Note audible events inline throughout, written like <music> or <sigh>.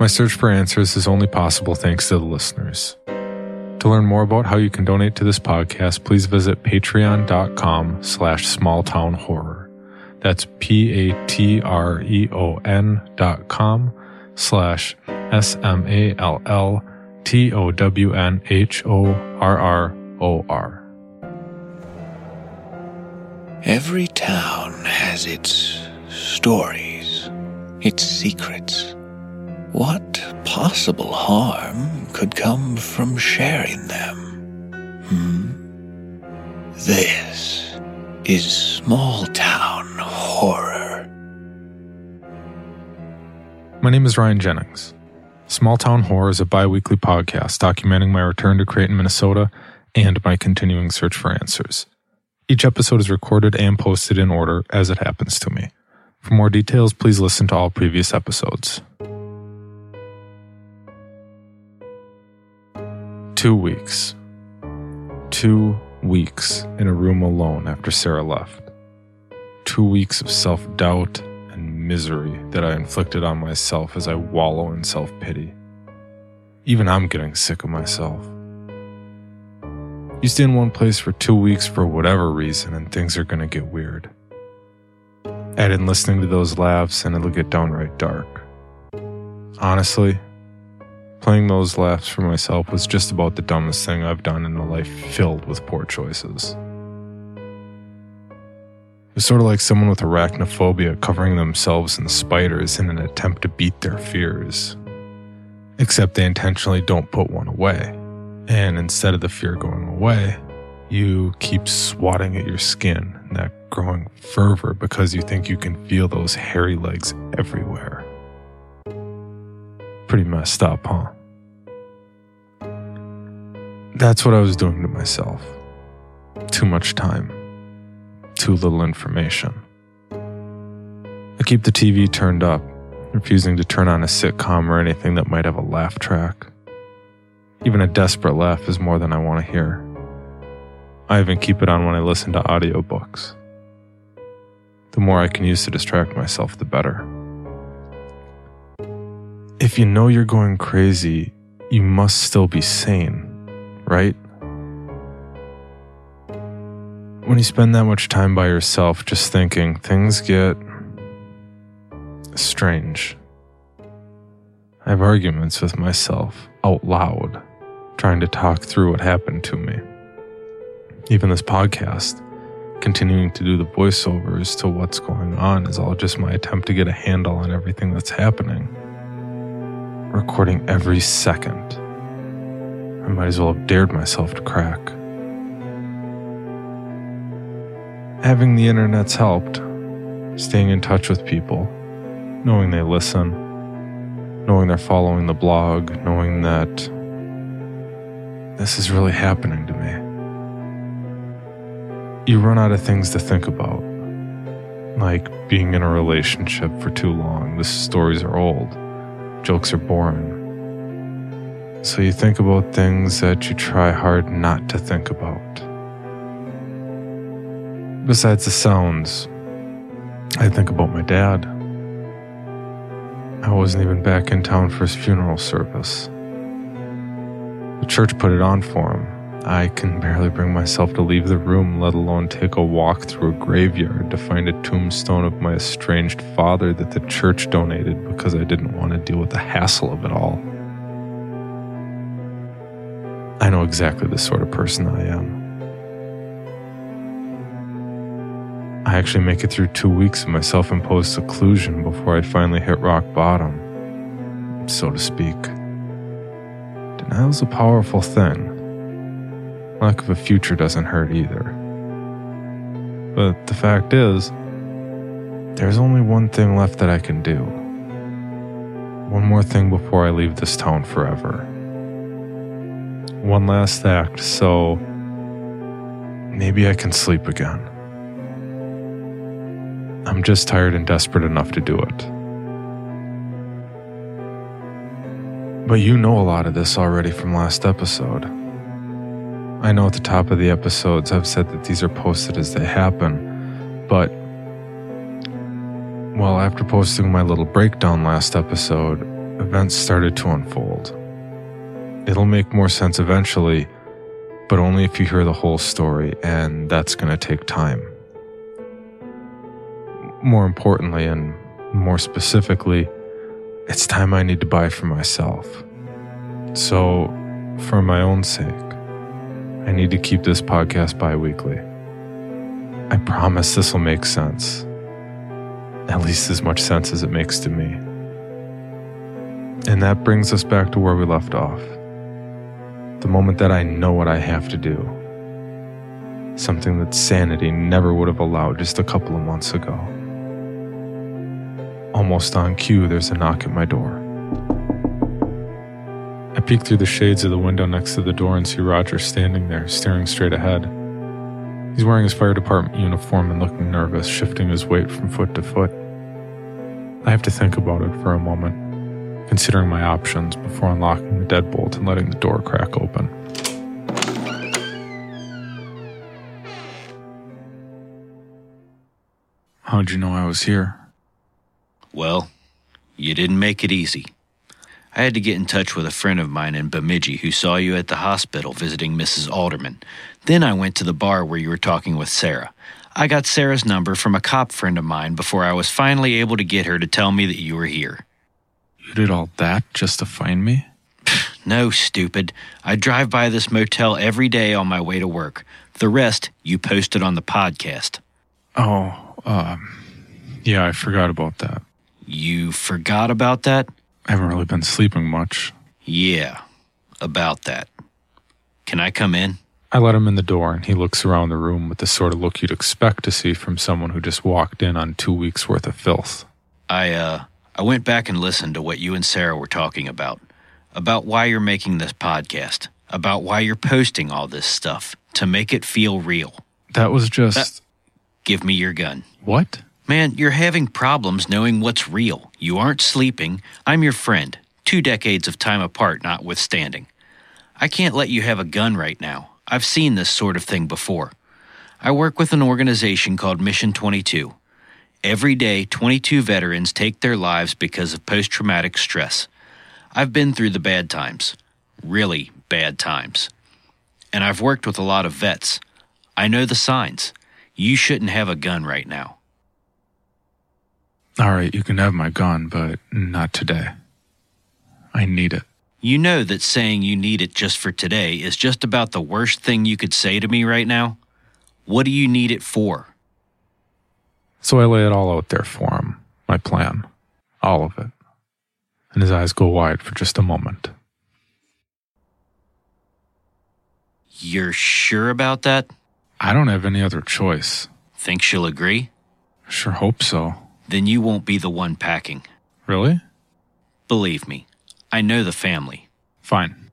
My search for answers is only possible thanks to the listeners. To learn more about how you can donate to this podcast, please visit patreon.com slash smalltownhorror. That's P-A-T-R-E-O-N dot com slash S-M-A-L-L-T-O-W-N-H-O-R-R-O-R. Every town has its stories, its secrets. What possible harm could come from sharing them? Hmm? This is small town horror. My name is Ryan Jennings. Small Town Horror is a bi weekly podcast documenting my return to Creighton, Minnesota, and my continuing search for answers. Each episode is recorded and posted in order as it happens to me. For more details, please listen to all previous episodes. Two weeks. Two weeks in a room alone after Sarah left. Two weeks of self doubt and misery that I inflicted on myself as I wallow in self pity. Even I'm getting sick of myself. You stay in one place for two weeks for whatever reason, and things are going to get weird. Add in listening to those laughs, and it'll get downright dark. Honestly, playing those laughs for myself was just about the dumbest thing I've done in a life filled with poor choices. It was sort of like someone with arachnophobia covering themselves in spiders in an attempt to beat their fears. Except they intentionally don't put one away. And instead of the fear going away, you keep swatting at your skin in that growing fervor because you think you can feel those hairy legs everywhere. Pretty messed up, huh? That's what I was doing to myself. Too much time, too little information. I keep the TV turned up, refusing to turn on a sitcom or anything that might have a laugh track. Even a desperate laugh is more than I want to hear. I even keep it on when I listen to audiobooks. The more I can use to distract myself, the better. If you know you're going crazy, you must still be sane, right? When you spend that much time by yourself just thinking, things get strange. I have arguments with myself out loud trying to talk through what happened to me. Even this podcast, continuing to do the voiceovers to what's going on, is all just my attempt to get a handle on everything that's happening. Recording every second. I might as well have dared myself to crack. Having the internet's helped, staying in touch with people, knowing they listen, knowing they're following the blog, knowing that this is really happening to me. You run out of things to think about, like being in a relationship for too long. The stories are old, jokes are boring. So you think about things that you try hard not to think about. Besides the sounds, I think about my dad. I wasn't even back in town for his funeral service. The church put it on for him. I can barely bring myself to leave the room, let alone take a walk through a graveyard to find a tombstone of my estranged father that the church donated because I didn't want to deal with the hassle of it all. I know exactly the sort of person I am. I actually make it through two weeks of my self imposed seclusion before I finally hit rock bottom, so to speak. Denial's a powerful thing. Lack of a future doesn't hurt either. But the fact is, there's only one thing left that I can do. One more thing before I leave this town forever. One last act, so maybe I can sleep again. I'm just tired and desperate enough to do it. But you know a lot of this already from last episode. I know at the top of the episodes I've said that these are posted as they happen, but well, after posting my little breakdown last episode, events started to unfold. It'll make more sense eventually, but only if you hear the whole story, and that's going to take time. More importantly, and more specifically, it's time I need to buy for myself. So, for my own sake, I need to keep this podcast bi weekly. I promise this will make sense. At least as much sense as it makes to me. And that brings us back to where we left off. The moment that I know what I have to do. Something that sanity never would have allowed just a couple of months ago. Almost on cue, there's a knock at my door. I peek through the shades of the window next to the door and see Roger standing there, staring straight ahead. He's wearing his fire department uniform and looking nervous, shifting his weight from foot to foot. I have to think about it for a moment considering my options before unlocking the deadbolt and letting the door crack open. How'd you know I was here? Well, you didn't make it easy. I had to get in touch with a friend of mine in Bemidji who saw you at the hospital visiting Mrs. Alderman. Then I went to the bar where you were talking with Sarah. I got Sarah's number from a cop friend of mine before I was finally able to get her to tell me that you were here. You did all that just to find me? <sighs> No, stupid. I drive by this motel every day on my way to work. The rest you posted on the podcast. Oh, um, yeah, I forgot about that. You forgot about that? I haven't really been sleeping much. Yeah, about that. Can I come in? I let him in the door, and he looks around the room with the sort of look you'd expect to see from someone who just walked in on two weeks' worth of filth. I, uh, I went back and listened to what you and Sarah were talking about. About why you're making this podcast. About why you're posting all this stuff. To make it feel real. That was just. Uh, give me your gun. What? Man, you're having problems knowing what's real. You aren't sleeping. I'm your friend. Two decades of time apart notwithstanding. I can't let you have a gun right now. I've seen this sort of thing before. I work with an organization called Mission 22. Every day, 22 veterans take their lives because of post traumatic stress. I've been through the bad times, really bad times. And I've worked with a lot of vets. I know the signs. You shouldn't have a gun right now. All right, you can have my gun, but not today. I need it. You know that saying you need it just for today is just about the worst thing you could say to me right now? What do you need it for? So I lay it all out there for him, my plan, all of it. And his eyes go wide for just a moment. You're sure about that? I don't have any other choice. Think she'll agree? Sure hope so. Then you won't be the one packing. Really? Believe me, I know the family. Fine.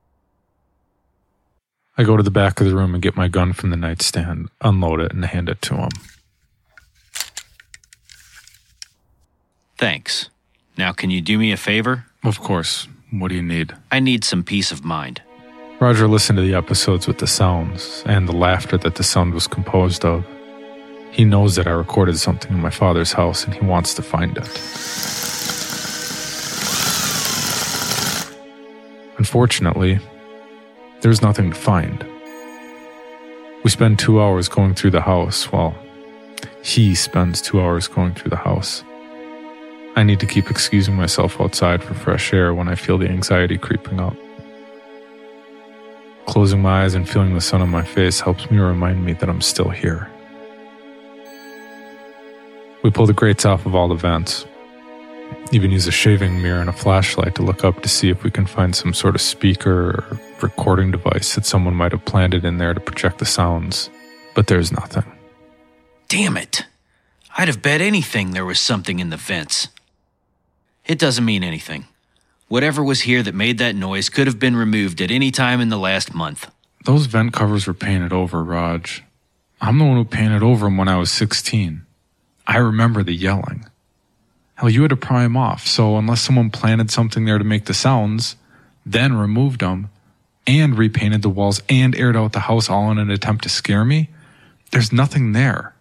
I go to the back of the room and get my gun from the nightstand, unload it, and hand it to him. Thanks. Now, can you do me a favor? Of course. What do you need? I need some peace of mind. Roger listened to the episodes with the sounds and the laughter that the sound was composed of. He knows that I recorded something in my father's house and he wants to find it. Unfortunately, there's nothing to find. We spend two hours going through the house. while he spends two hours going through the house. I need to keep excusing myself outside for fresh air when I feel the anxiety creeping up. Closing my eyes and feeling the sun on my face helps me remind me that I'm still here. We pull the grates off of all the vents. Even use a shaving mirror and a flashlight to look up to see if we can find some sort of speaker or recording device that someone might have planted in there to project the sounds. But there's nothing. Damn it. I'd have bet anything there was something in the vents. It doesn't mean anything. Whatever was here that made that noise could have been removed at any time in the last month. Those vent covers were painted over, Rog. I'm the one who painted over them when I was 16. I remember the yelling. Hell, you had to pry them off, so unless someone planted something there to make the sounds, then removed them, and repainted the walls and aired out the house all in an attempt to scare me, there's nothing there.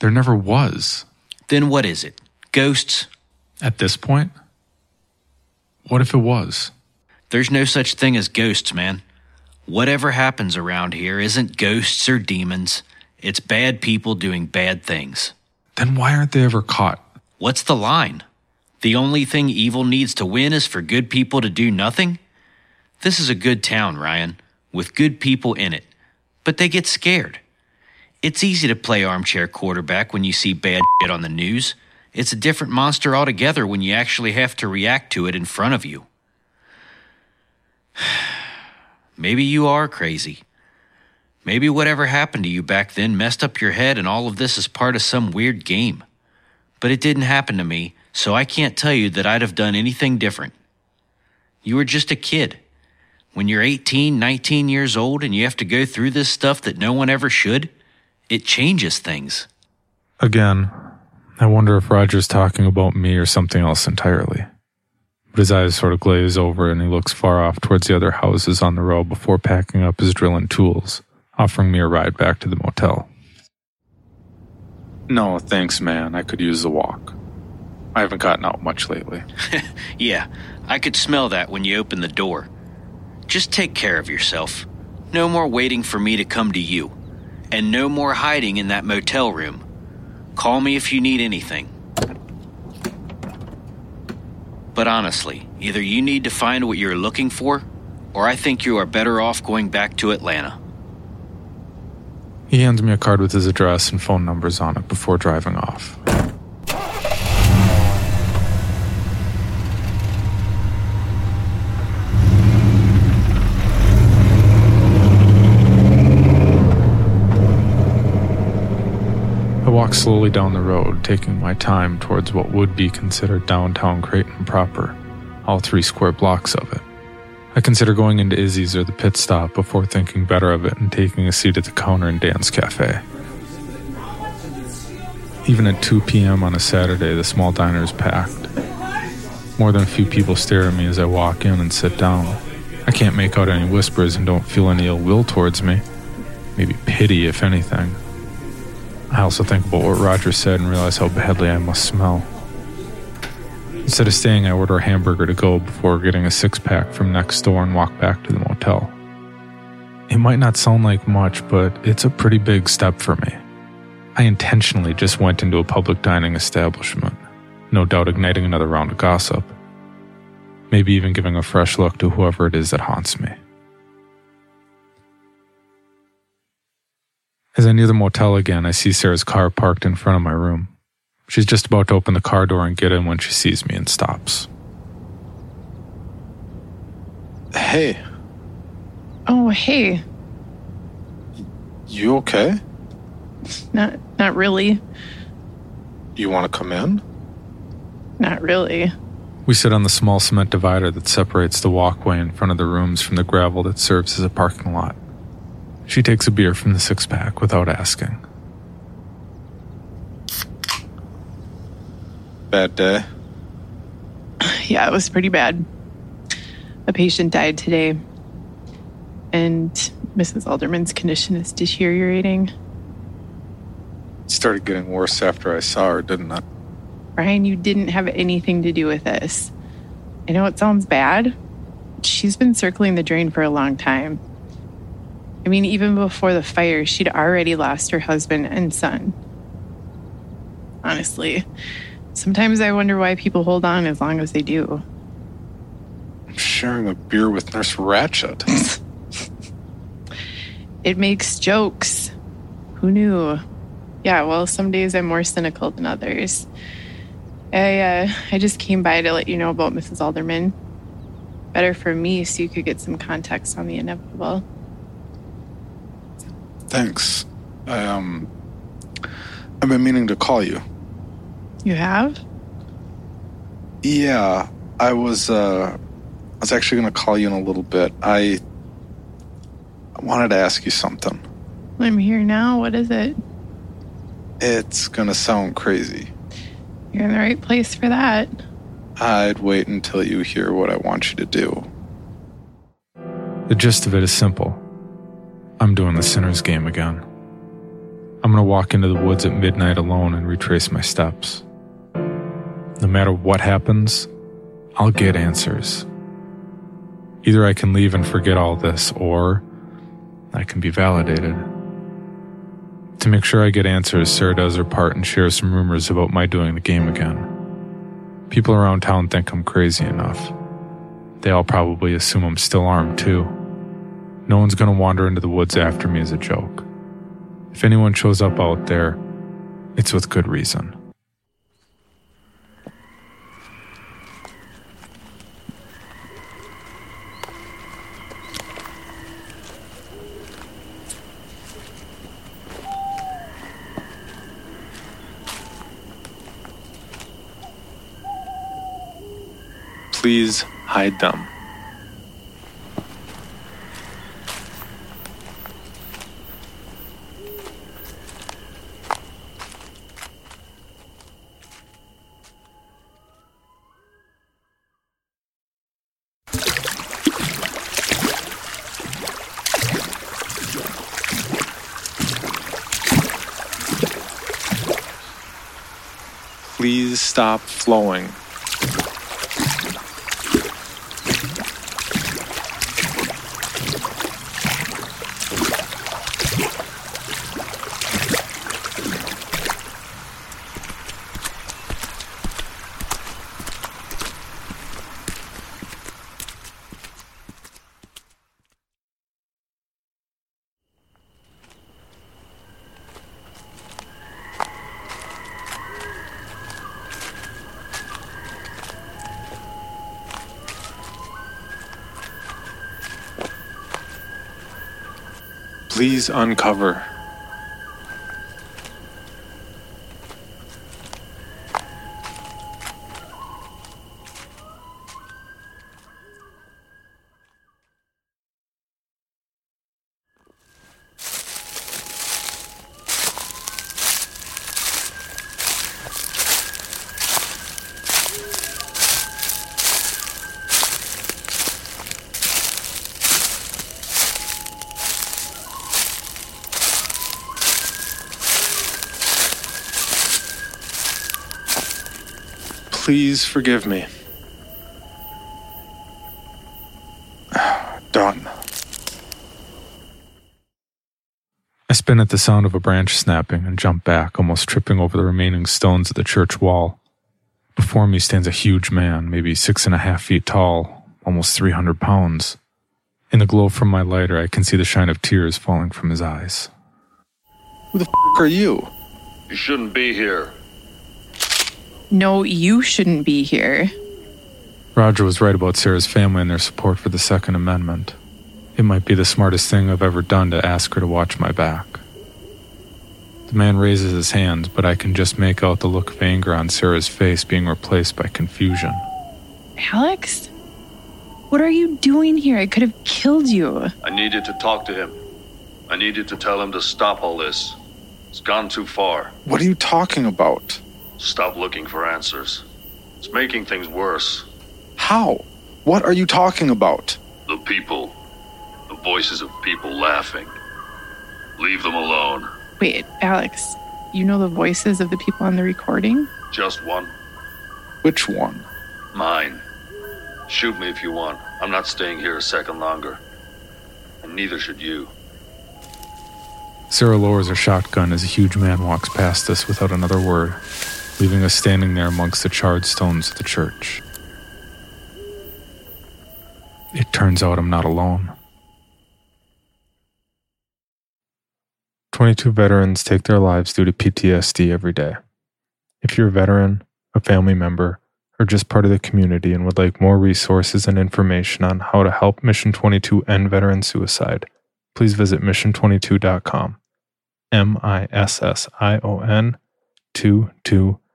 There never was. Then what is it? Ghosts? At this point? What if it was? There's no such thing as ghosts, man. Whatever happens around here isn't ghosts or demons. It's bad people doing bad things. Then why aren't they ever caught? What's the line? The only thing evil needs to win is for good people to do nothing? This is a good town, Ryan, with good people in it. But they get scared. It's easy to play armchair quarterback when you see bad shit on the news. It's a different monster altogether when you actually have to react to it in front of you. <sighs> Maybe you are crazy. Maybe whatever happened to you back then messed up your head and all of this is part of some weird game. But it didn't happen to me, so I can't tell you that I'd have done anything different. You were just a kid. When you're 18, 19 years old and you have to go through this stuff that no one ever should, it changes things. Again, I wonder if Roger's talking about me or something else entirely. But his eyes sort of glaze over and he looks far off towards the other houses on the row before packing up his drill and tools, offering me a ride back to the motel. No, thanks, man. I could use the walk. I haven't gotten out much lately. <laughs> Yeah, I could smell that when you opened the door. Just take care of yourself. No more waiting for me to come to you. And no more hiding in that motel room. Call me if you need anything. But honestly, either you need to find what you're looking for, or I think you are better off going back to Atlanta. He hands me a card with his address and phone numbers on it before driving off. I walk slowly down the road, taking my time towards what would be considered downtown Creighton proper, all three square blocks of it. I consider going into Izzy's or the pit stop before thinking better of it and taking a seat at the counter in Dan's Cafe. Even at 2 p.m. on a Saturday, the small diner is packed. More than a few people stare at me as I walk in and sit down. I can't make out any whispers and don't feel any ill will towards me. Maybe pity, if anything. I also think about what Roger said and realize how badly I must smell. Instead of staying, I order a hamburger to go before getting a six pack from next door and walk back to the motel. It might not sound like much, but it's a pretty big step for me. I intentionally just went into a public dining establishment, no doubt igniting another round of gossip. Maybe even giving a fresh look to whoever it is that haunts me. As I near the motel again, I see Sarah's car parked in front of my room. She's just about to open the car door and get in when she sees me and stops. Hey, Oh, hey. you okay? Not not really. You want to come in? Not really. We sit on the small cement divider that separates the walkway in front of the rooms from the gravel that serves as a parking lot. She takes a beer from the six pack without asking. Bad day. <sighs> Yeah, it was pretty bad. A patient died today. And Mrs. Alderman's condition is deteriorating. It started getting worse after I saw her, didn't it? Brian, you didn't have anything to do with this. I know it sounds bad. She's been circling the drain for a long time. I mean, even before the fire, she'd already lost her husband and son. Honestly, sometimes I wonder why people hold on as long as they do. I'm sharing a beer with Nurse Ratched. <laughs> It makes jokes. Who knew? Yeah, well, some days I'm more cynical than others. I uh, I just came by to let you know about Mrs. Alderman. Better for me, so you could get some context on the inevitable. Thanks. I, um, I've been meaning to call you. You have? Yeah, I was, uh, I was actually going to call you in a little bit. I, I wanted to ask you something. I'm here now. What is it? It's going to sound crazy. You're in the right place for that. I'd wait until you hear what I want you to do. The gist of it is simple. I'm doing the sinner's game again. I'm going to walk into the woods at midnight alone and retrace my steps. No matter what happens, I'll get answers. Either I can leave and forget all this, or I can be validated. To make sure I get answers, Sarah does her part and shares some rumors about my doing the game again. People around town think I'm crazy enough. They all probably assume I'm still armed, too. No one's gonna wander into the woods after me as a joke. If anyone shows up out there, it's with good reason. Please hide them. Please stop flowing. Please uncover. Please forgive me. <sighs> Done. I spin at the sound of a branch snapping and jump back, almost tripping over the remaining stones of the church wall. Before me stands a huge man, maybe six and a half feet tall, almost 300 pounds. In the glow from my lighter, I can see the shine of tears falling from his eyes. Who the f are you? You shouldn't be here. No, you shouldn't be here. Roger was right about Sarah's family and their support for the Second Amendment. It might be the smartest thing I've ever done to ask her to watch my back. The man raises his hands, but I can just make out the look of anger on Sarah's face being replaced by confusion. Alex? What are you doing here? I could have killed you. I needed to talk to him. I needed to tell him to stop all this. It's gone too far. What are you talking about? Stop looking for answers. It's making things worse. How? What are you talking about? The people. The voices of people laughing. Leave them alone. Wait, Alex, you know the voices of the people on the recording? Just one. Which one? Mine. Shoot me if you want. I'm not staying here a second longer. And neither should you. Sarah lowers her shotgun as a huge man walks past us without another word, leaving us standing there amongst the charred stones of the church. It turns out I'm not alone. 22 veterans take their lives due to PTSD every day. If you're a veteran, a family member, or just part of the community and would like more resources and information on how to help Mission 22 end veteran suicide, please visit mission22.com. M I S S I O N 22.com.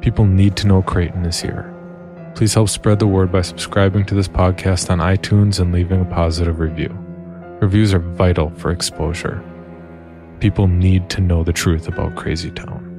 People need to know Creighton is here. Please help spread the word by subscribing to this podcast on iTunes and leaving a positive review. Reviews are vital for exposure. People need to know the truth about Crazy Town.